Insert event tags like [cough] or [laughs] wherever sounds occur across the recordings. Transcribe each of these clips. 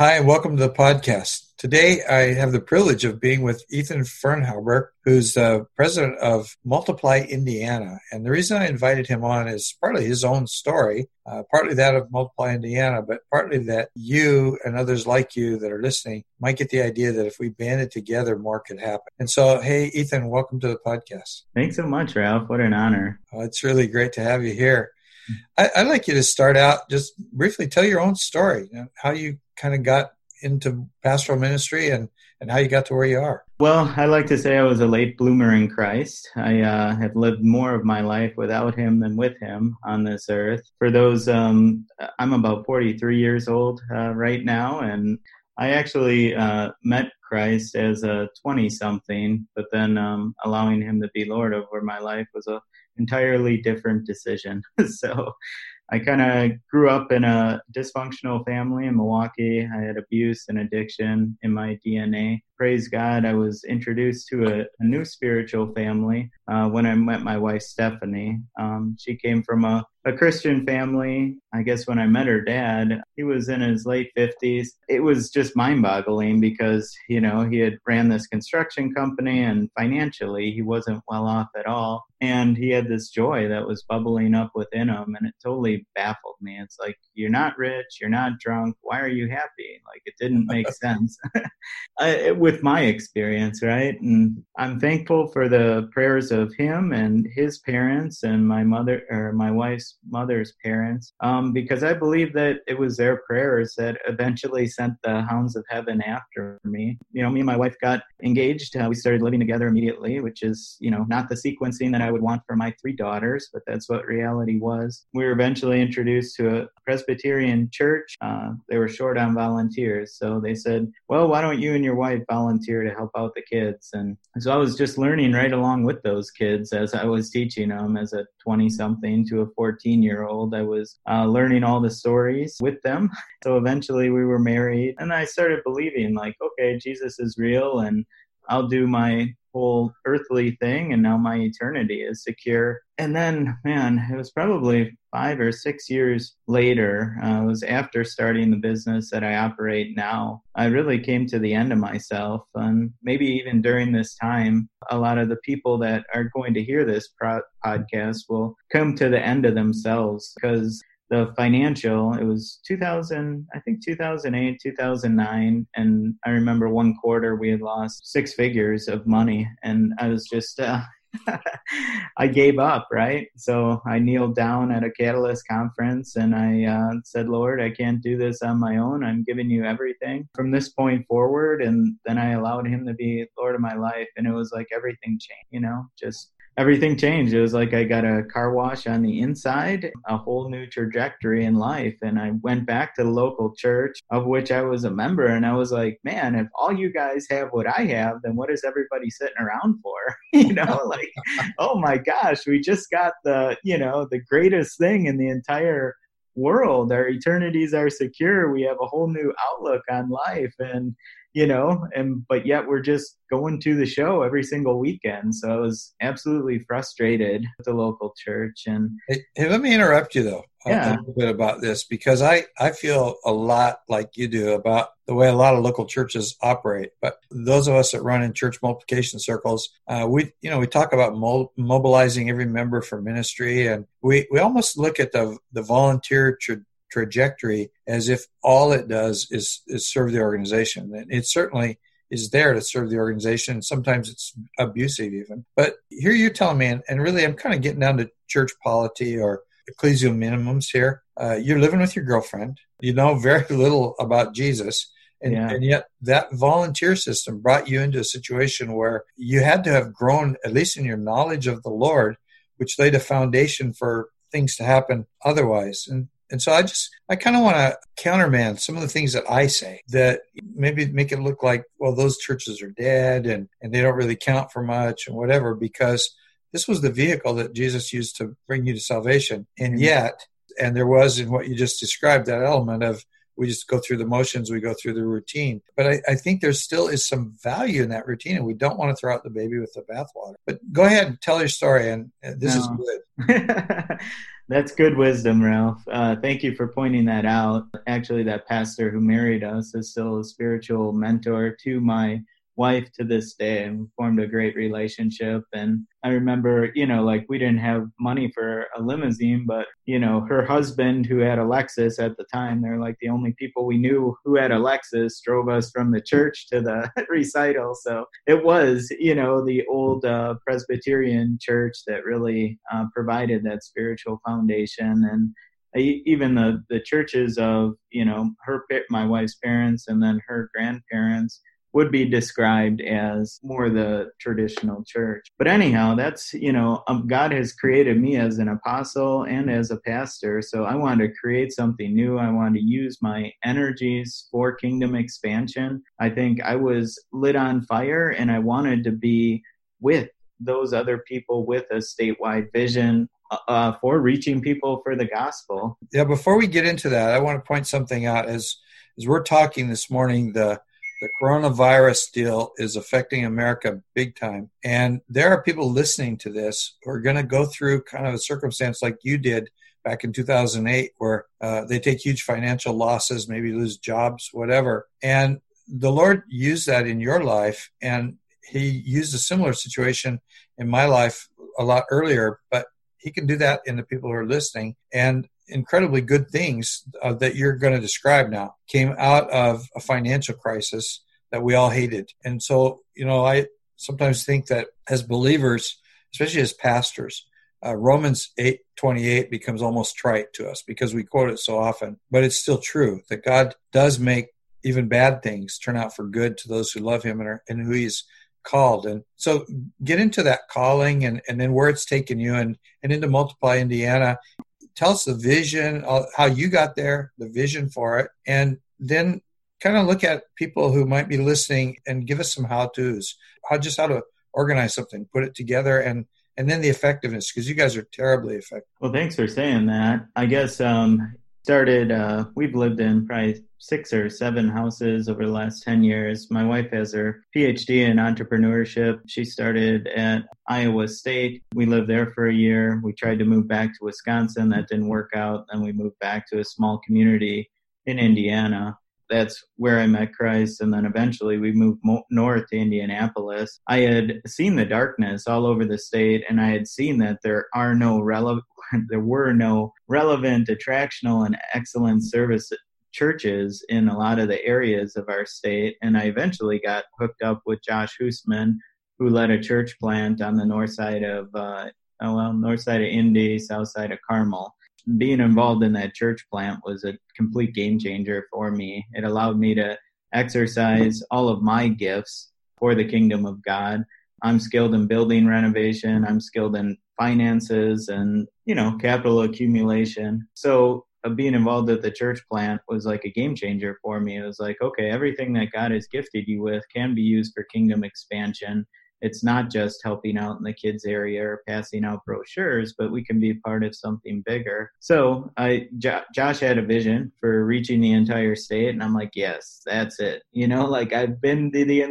Hi, and welcome to the podcast. Today, I have the privilege of being with Ethan Fernhaber, who's the president of Multiply Indiana. And the reason I invited him on is partly his own story, uh, partly that of Multiply Indiana, but partly that you and others like you that are listening might get the idea that if we banded together, more could happen. And so, hey, Ethan, welcome to the podcast. Thanks so much, Ralph. What an honor. Uh, it's really great to have you here. I, would like you to start out just briefly tell your own story, you know, how you kind of got into pastoral ministry and, and how you got to where you are. Well, I like to say I was a late bloomer in Christ. I uh, have lived more of my life without Him than with Him on this earth. For those, um, I'm about 43 years old uh, right now, and I actually uh, met Christ as a 20 something, but then um, allowing Him to be Lord over my life was a entirely different decision. [laughs] so I kind of grew up in a dysfunctional family in Milwaukee. I had abuse and addiction in my DNA. Praise God, I was introduced to a, a new spiritual family uh, when I met my wife, Stephanie. Um, she came from a a Christian family. I guess when I met her dad, he was in his late 50s. It was just mind boggling because, you know, he had ran this construction company and financially he wasn't well off at all. And he had this joy that was bubbling up within him and it totally baffled me. It's like, you're not rich, you're not drunk, why are you happy? Like, it didn't make [laughs] sense [laughs] I, with my experience, right? And I'm thankful for the prayers of him and his parents and my mother or my wife's mother's parents, um, because I believe that it was their prayers that eventually sent the hounds of heaven after me. You know, me and my wife got engaged. Uh, we started living together immediately, which is, you know, not the sequencing that I would want for my three daughters, but that's what reality was. We were eventually introduced to a Presbyterian church. Uh, they were short on volunteers, so they said, "Well, why don't you and your wife volunteer to help out the kids?" And so I was just learning right along with those kids as I was teaching them as a 20 something to a 14 year old. I was uh, learning all the stories with them. [laughs] So eventually we were married, and I started believing, like, okay, Jesus is real, and I'll do my whole earthly thing and now my eternity is secure. And then, man, it was probably five or six years later, uh, it was after starting the business that I operate now. I really came to the end of myself. And maybe even during this time, a lot of the people that are going to hear this pro- podcast will come to the end of themselves because the financial it was 2000 i think 2008 2009 and i remember one quarter we had lost six figures of money and i was just uh, [laughs] I gave up, right? So I kneeled down at a Catalyst conference and I uh, said, Lord, I can't do this on my own. I'm giving you everything from this point forward. And then I allowed Him to be Lord of my life. And it was like everything changed, you know, just everything changed. It was like I got a car wash on the inside, a whole new trajectory in life. And I went back to the local church of which I was a member. And I was like, man, if all you guys have what I have, then what is everybody sitting around for? [laughs] you know, [laughs] like, oh my gosh, we just got the, you know, the greatest thing in the entire world. Our eternities are secure. We have a whole new outlook on life. And, you know, and but yet we're just going to the show every single weekend. So I was absolutely frustrated with the local church. And hey, hey let me interrupt you though yeah. a little bit about this because I I feel a lot like you do about the way a lot of local churches operate. But those of us that run in church multiplication circles, uh, we you know we talk about mobilizing every member for ministry, and we we almost look at the the volunteer tra- trajectory as if all it does is is serve the organization. And it certainly is there to serve the organization. Sometimes it's abusive even. But here you're telling me, and, and really I'm kind of getting down to church polity or ecclesial minimums here. Uh, you're living with your girlfriend. You know very [laughs] little about Jesus. And, yeah. and, yet that volunteer system brought you into a situation where you had to have grown at least in your knowledge of the lord which laid a foundation for things to happen otherwise. And and so I just, I kind of want to countermand some of the things that I say that maybe make it look like, well, those churches are dead and, and they don't really count for much and whatever, because this was the vehicle that Jesus used to bring you to salvation. And yet, and there was in what you just described, that element of we just go through the motions, we go through the routine. But I, I think there still is some value in that routine, and we don't want to throw out the baby with the bathwater. But go ahead and tell your story, and this no. is good. [laughs] That's good wisdom, Ralph. Uh, thank you for pointing that out. Actually, that pastor who married us is still a spiritual mentor to my wife to this day and formed a great relationship. And I remember, you know, like we didn't have money for a limousine, but, you know, her husband who had a Lexus at the time, they're like the only people we knew who had a Lexus drove us from the church to the [laughs] recital. So it was, you know, the old uh, Presbyterian church that really uh, provided that spiritual foundation. And even the the churches of you know her my wife's parents and then her grandparents would be described as more the traditional church. But anyhow, that's, you know, um, God has created me as an apostle and as a pastor. So I wanted to create something new. I wanted to use my energies for kingdom expansion. I think I was lit on fire and I wanted to be with those other people with a statewide vision uh, uh for reaching people for the gospel. Yeah, before we get into that, I want to point something out as as we're talking this morning the the coronavirus deal is affecting America big time. And there are people listening to this who are going to go through kind of a circumstance like you did back in 2008, where uh, they take huge financial losses, maybe lose jobs, whatever. And the Lord used that in your life. And He used a similar situation in my life a lot earlier, but He can do that in the people who are listening. And incredibly good things uh, that you're going to describe now came out of a financial crisis that we all hated. And so, you know, I sometimes think that as believers, especially as pastors, uh, Romans 8 28 becomes almost trite to us because we quote it so often, but it's still true that God does make even bad things turn out for good to those who love Him and, are, and who He's called. And so get into that calling and, and then where it's taken you and, and into Multiply Indiana tell us the vision, uh, how you got there, the vision for it, and then kind of look at people who might be listening and give us some how to's, how just how to organize something, put it together, and and then the effectiveness because you guys are terribly effective. Well, thanks for saying that. I guess um, started. Uh, we've lived in probably six or seven houses over the last 10 years. My wife has her PhD in entrepreneurship. She started at Iowa State. We lived there for a year. We tried to move back to Wisconsin. That didn't work out. Then we moved back to a small community in Indiana. That's where I met Christ. And then eventually we moved mo- north to Indianapolis. I had seen the darkness all over the state and I had seen that there are no relevant [laughs] there were no relevant, attractional, and excellent service churches in a lot of the areas of our state. And I eventually got hooked up with Josh Husmann, who led a church plant on the north side of, uh, oh, well, north side of Indy, south side of Carmel. Being involved in that church plant was a complete game changer for me. It allowed me to exercise all of my gifts for the kingdom of God. I'm skilled in building renovation. I'm skilled in finances and, you know, capital accumulation. So of being involved at the church plant was like a game changer for me. It was like, okay, everything that God has gifted you with can be used for kingdom expansion. It's not just helping out in the kids area or passing out brochures, but we can be part of something bigger. So I, Josh had a vision for reaching the entire state, and I'm like, yes, that's it. You know, like I've been to the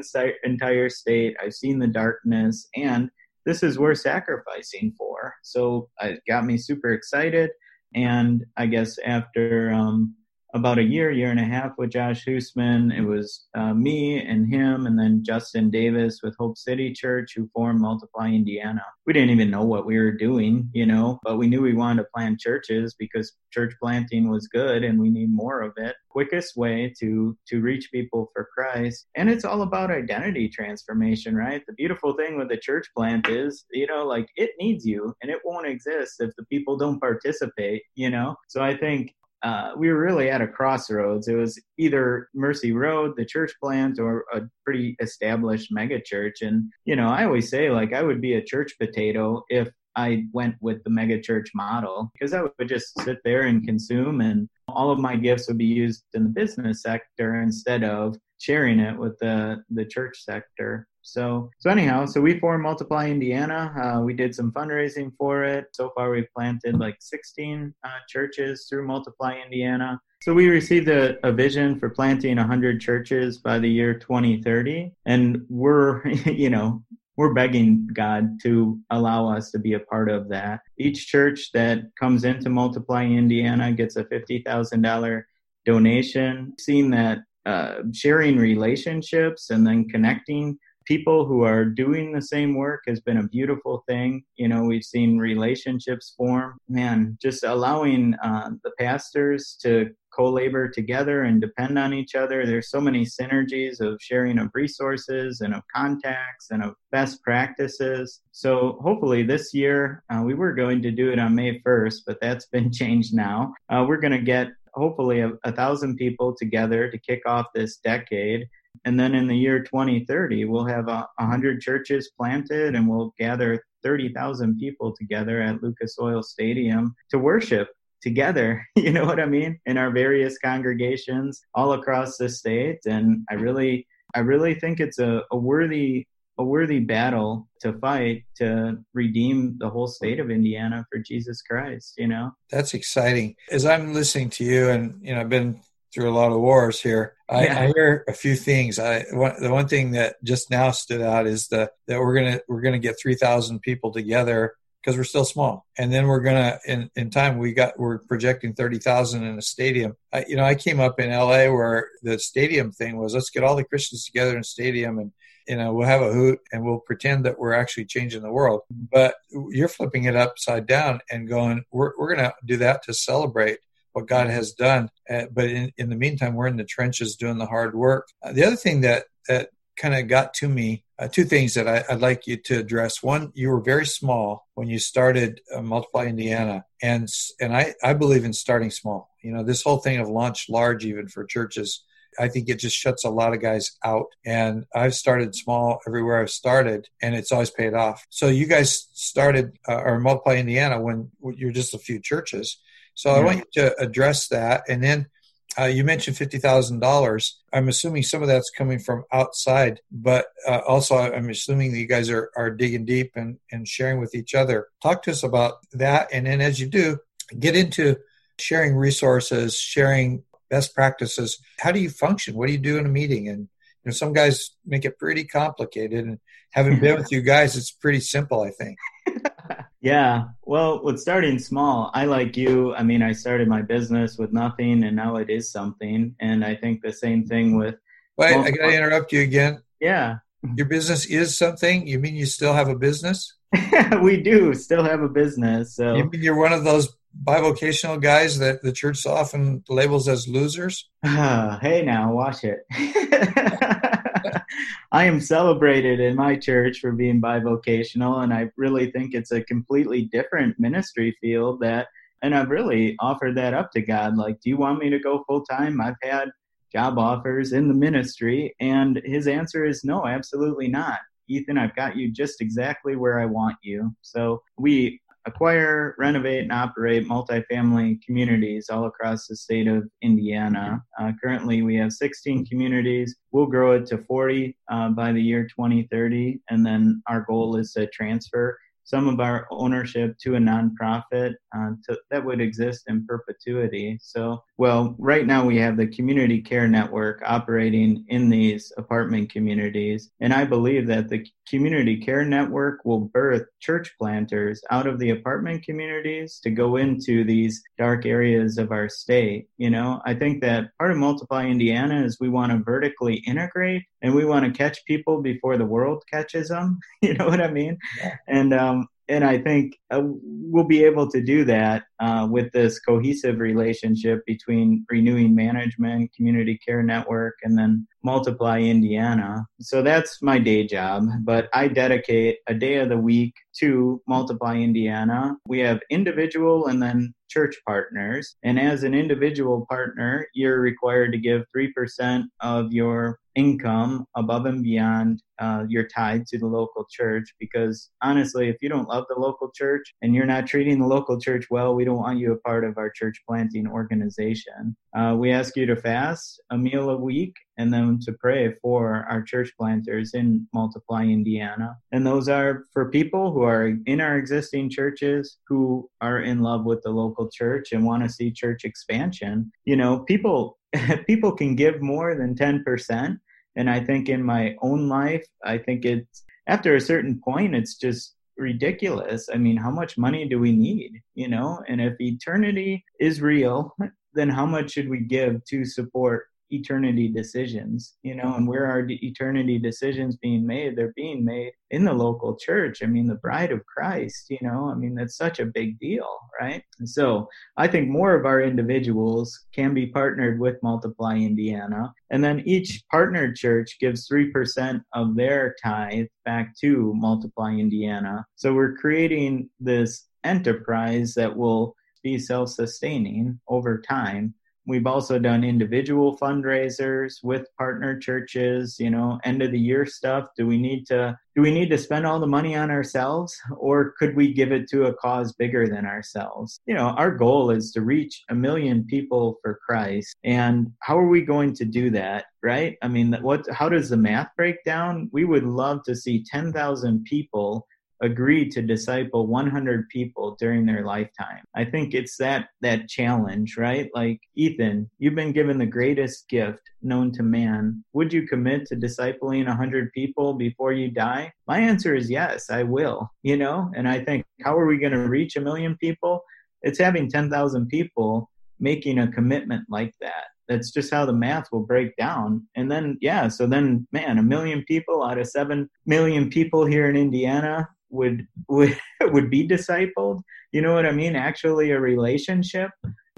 entire state, I've seen the darkness, and this is worth sacrificing for. So it got me super excited. And I guess after um, about a year, year and a half with Josh Husmann. It was uh, me and him, and then Justin Davis with Hope City Church, who formed Multiply Indiana. We didn't even know what we were doing, you know, but we knew we wanted to plant churches because church planting was good, and we need more of it. Quickest way to to reach people for Christ, and it's all about identity transformation, right? The beautiful thing with the church plant is, you know, like it needs you, and it won't exist if the people don't participate, you know. So I think uh, we were really at a crossroads. It was either Mercy Road, the church plant, or a pretty established mega church. And, you know, I always say, like, I would be a church potato if I went with the megachurch model because I would just sit there and consume, and all of my gifts would be used in the business sector instead of sharing it with the the church sector. So, so anyhow, so we formed Multiply Indiana. Uh, we did some fundraising for it. So far, we've planted like 16 uh, churches through Multiply Indiana. So we received a, a, vision for planting 100 churches by the year 2030, and we're, [laughs] you know, we're begging God to allow us to be a part of that. Each church that comes into Multiply Indiana gets a $50,000 donation. Seeing that uh, sharing relationships and then connecting people who are doing the same work has been a beautiful thing. You know, we've seen relationships form. Man, just allowing uh, the pastors to co-labor together and depend on each other. There's so many synergies of sharing of resources and of contacts and of best practices. So hopefully this year uh, we were going to do it on May 1st, but that's been [laughs] changed now. Uh, we're going to get hopefully a, a thousand people together to kick off this decade and then in the year 2030, we'll have a 100 churches planted and we'll gather 30,000 people together at Lucas Oil Stadium to worship together. [laughs] You know what I mean? In our various congregations all across the state. And I really, I really think it's a, a worthy a worthy battle to fight to redeem the whole state of Indiana for Jesus Christ, you know? That's exciting. As I'm listening to you and you know, I've been through a lot of wars here. I, yeah. I hear a few things. I one, the one thing that just now stood out is the, that we're gonna we're gonna get three thousand people together because we're still small, and then we're gonna in in time we got we're projecting thirty thousand in a stadium. I, you know, I came up in L.A. where the stadium thing was let's get all the Christians together in a stadium and you know we'll have a hoot and we'll pretend that we're actually changing the world but you're flipping it upside down and going we're, we're going to do that to celebrate what God has done. Uh, but in, in the meantime, we're in the trenches doing the hard work. Uh, the other thing that, that kind of got to me, uh, two things that I, would like you to address. One, you were very small when you started uh, Multiply Indiana, and and I, I believe in starting small. You know, this whole thing of launch large, even for churches, I think it just shuts a lot of guys out. And I've started small everywhere I've started, and it's always paid off. So you guys started uh, or Multiply Indiana when you're just a few churches. So yeah. I want you to address that. And then uh, you mentioned $50,000. I'm assuming some of that's coming from outside, but uh, also I'm assuming that you guys are, are digging deep and, and sharing with each other. Talk to us about that. And then as you do, get into sharing resources, sharing best practices. How do you function? What do you do in a meeting? And you know, some guys make it pretty complicated. And having [laughs] been with you guys, it's pretty simple, I think. Yeah. Well, with starting small, I like you. I mean, I started my business with nothing and now it is something. And I think the same thing with. Wait, well, I got to interrupt you again. Yeah. Your business is something? You mean you still have a business? [laughs] we do still have a business. So you mean you're one of those bivocational guys that the church often labels as losers? [sighs] hey, now watch it. [laughs] [laughs] I am celebrated in my church for being bivocational, and I really think it's a completely different ministry field that, and I've really offered that up to God. Like, do you want me to go full time? I've had job offers in the ministry, and his answer is no, absolutely not. Ethan, I've got you just exactly where I want you. So we acquire, renovate, and operate multifamily communities all across the state of Indiana. Uh, currently, we have 16 communities. We'll grow it to 40 uh, by the year 2030, and then our goal is to transfer some of our ownership to a nonprofit uh, to, that would exist in perpetuity. So, well, right now we have the community care network operating in these apartment communities, and I believe that the community care network will birth church planters out of the apartment communities to go into these dark areas of our state. You know, I think that part of Multiply Indiana is we want to vertically integrate and we want to catch people before the world catches them. [laughs] You know what I mean? Yeah. And um, and I think uh, we'll be able to do that uh, with this cohesive relationship between renewing management, community care network, and then Multiply Indiana. So that's my day job, but I dedicate a day of the week to Multiply Indiana. We have individual and then church partners. And as an individual partner, you're required to give 3% of your income above and beyond uh, your tithe to the local church because honestly if you don't love the local church and you're not treating the local church well we don't want you a part of our church planting organization. Uh, we ask you to fast a meal a week and then to pray for our church planters in multiply indiana. And those are for people who are in our existing churches who are in love with the local church and want to see church expansion. You know people [laughs] people can give more than 10% and I think in my own life, I think it's after a certain point, it's just ridiculous. I mean, how much money do we need? You know, and if eternity is real, [laughs] then how much should we give to support eternity decisions, you know, and where are eternity decisions being made? They're being made in the local church. I mean, the bride of Christ, you know, I mean, that's such a big deal, right? And so I think more of our individuals can be partnered with Multiply Indiana. And then each partnered church gives 3% of their tithe back to Multiply Indiana. So we're creating this enterprise that will be self sustaining over time We've also done individual fundraisers with partner churches, you know, end of the year stuff. Do we need to do we need to spend all the money on ourselves or could we give it to a cause bigger than ourselves? You know, our goal is to reach a million people for Christ. And how are we going to do that, right? I mean, what how does the math break down? We would love to see 10,000 people agreed to disciple 100 people during their lifetime. I think it's that that challenge, right? Like Ethan, you've been given the greatest gift known to man. Would you commit to discipling 100 people before you die? My answer is yes, I will. You know, and I think how are we going to reach a million people? It's having 10,000 people making a commitment like that that's just how the math will break down and then yeah so then man a million people out of 7 million people here in indiana would would [laughs] would be discipled you know what i mean? Actually a relationship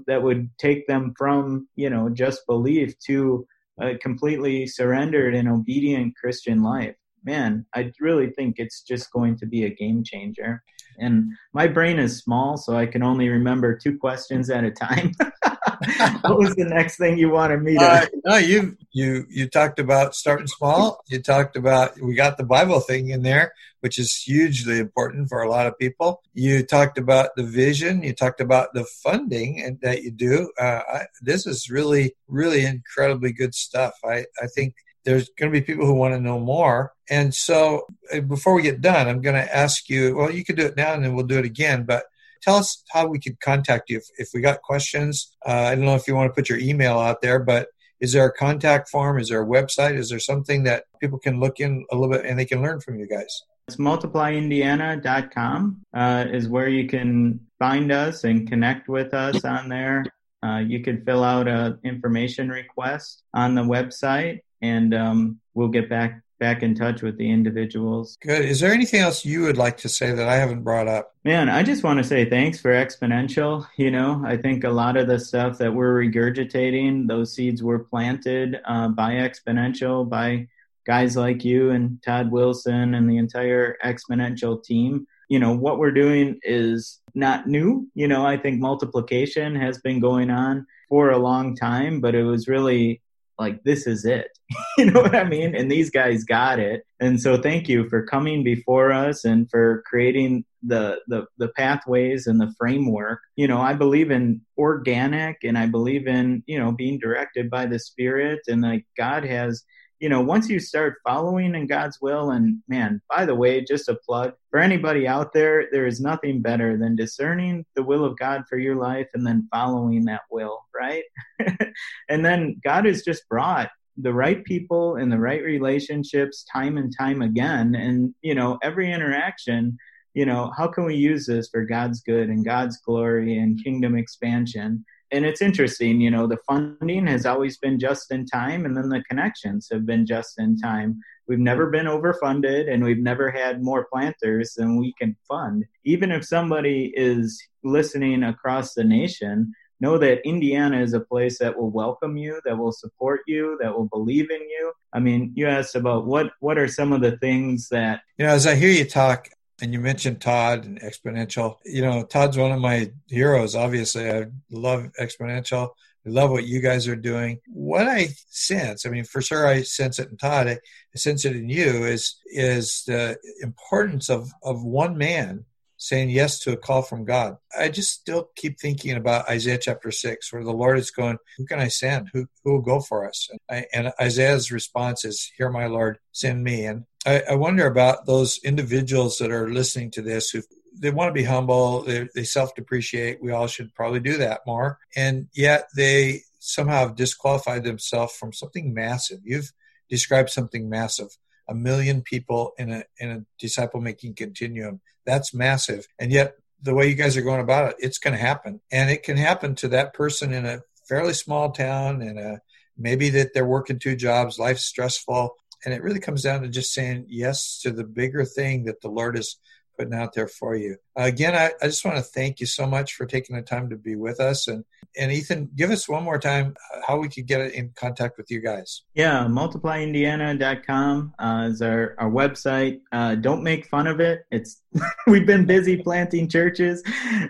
that would take them from you know just belief to a completely surrendered and obedient christian life. Man i really think it's just going to be a game changer. And my brain is small so i can only remember two questions at a time [laughs] [laughs] what was the next thing you wanted me to? Uh, no, you you you talked about starting small. You talked about we got the Bible thing in there, which is hugely important for a lot of people. You talked about the vision. You talked about the funding and that you do. Uh, I, this is really really incredibly good stuff. I I think there's going to be people who want to know more. And so uh, before we get done, I'm going to ask you, well, you could do it now and then we'll do it again, but tell us how we could contact you if, if we got questions. Uh, I don't know if you want to put your email out there, but is there a contact form? Is there a website? Is there something that people can look in a little bit and they can learn from you guys? It's multiplyindiana.com uh, is where you can find us and connect with us on there. Uh, you can fill out a information request on the website, and um, we'll get back back in touch with the individuals. Good. Is there anything else you would like to say that I haven't brought up? Man, I just want to say thanks for Exponential. You know, I think a lot of the stuff that we're regurgitating, those seeds were planted uh, by Exponential, by guys like you and Todd Wilson and the entire Exponential team. You know, what we're doing is not new. You know, I think multiplication has been going on for a long time, but it was really like this is it. [laughs] You know what i mean? And these guys got it. And so thank you for coming before us and for creating the the the pathways and the framework. You know i believe in organic and i believe in you know being directed by the spirit. And like god has you know, once you start following in God's will, and man, by the way, just a plug for anybody out there, there is nothing better than discerning the will of God for your life and then following that will, right? [laughs] and then God has just brought the right people and the right relationships time and time again. And, you know, every interaction, you know, how can we use this for God's good and God's glory and kingdom expansion? And it's interesting, you know, the funding has always been just in time, and then the connections have been just in time. We've never been overfunded, and we've never had more planters than we can fund. Even if somebody is listening across the nation, know that Indiana is a place that will welcome you, that will support you, that will believe in you. I mean, you asked about what what are some of the things that you know. As I hear you talk, and you mentioned Todd and Exponential. You know, Todd's one of my heroes. Obviously, I love Exponential. I love what you guys are doing. What I sense, I mean, for sure, I sense it in Todd. I, sense it in you. Is is the importance of of one man saying yes to a call from God. I just still keep thinking about Isaiah chapter 6, where the Lord is going, Who can I send? Who, who will go for us? And, I, and Isaiah's response is, Here, my Lord, send me. And I, I wonder about those individuals that are listening to this who they want to be humble, they, they self depreciate. We all should probably do that more. And yet they somehow have disqualified themselves from something massive. You've described something massive a million people in a in a disciple making continuum. That's massive. And yet the way you guys are going about it, it's going to happen. And it can happen to that person in a fairly small town and a maybe that they're working two jobs, life's stressful. And it really comes down to just saying yes to the bigger thing that the Lord is putting out there for you. Again, I, I just want to thank you so much for taking the time to be with us. And, and Ethan, give us one more time uh, how we could get in contact with you guys. Yeah, multiplyindiana.com uh, is our, our website. Uh, don't make fun of it. It's [laughs] We've been busy planting churches.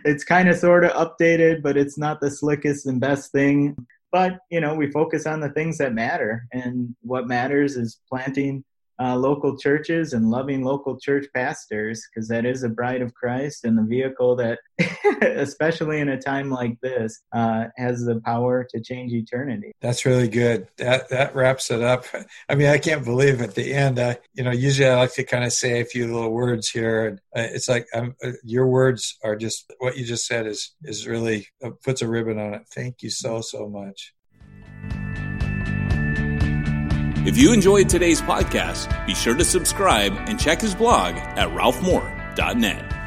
It's kind of sort of updated, but it's not the slickest and best thing. But, you know, we focus on the things that matter. And what matters is planting uh, local churches and loving local church pastors because that is a bride of Christ and the vehicle that, [laughs] especially in a time like this, uh, has the power to change eternity. That's really good. That that wraps it up. I mean, I can't believe at the end. I, you know, usually I like to kind of say a few little words here, and uh, it's like I'm, uh, your words are just what you just said is is really uh, puts a ribbon on it. Thank you so so much. If you enjoyed today's podcast, be sure to subscribe and check his blog at ralphmoore.net.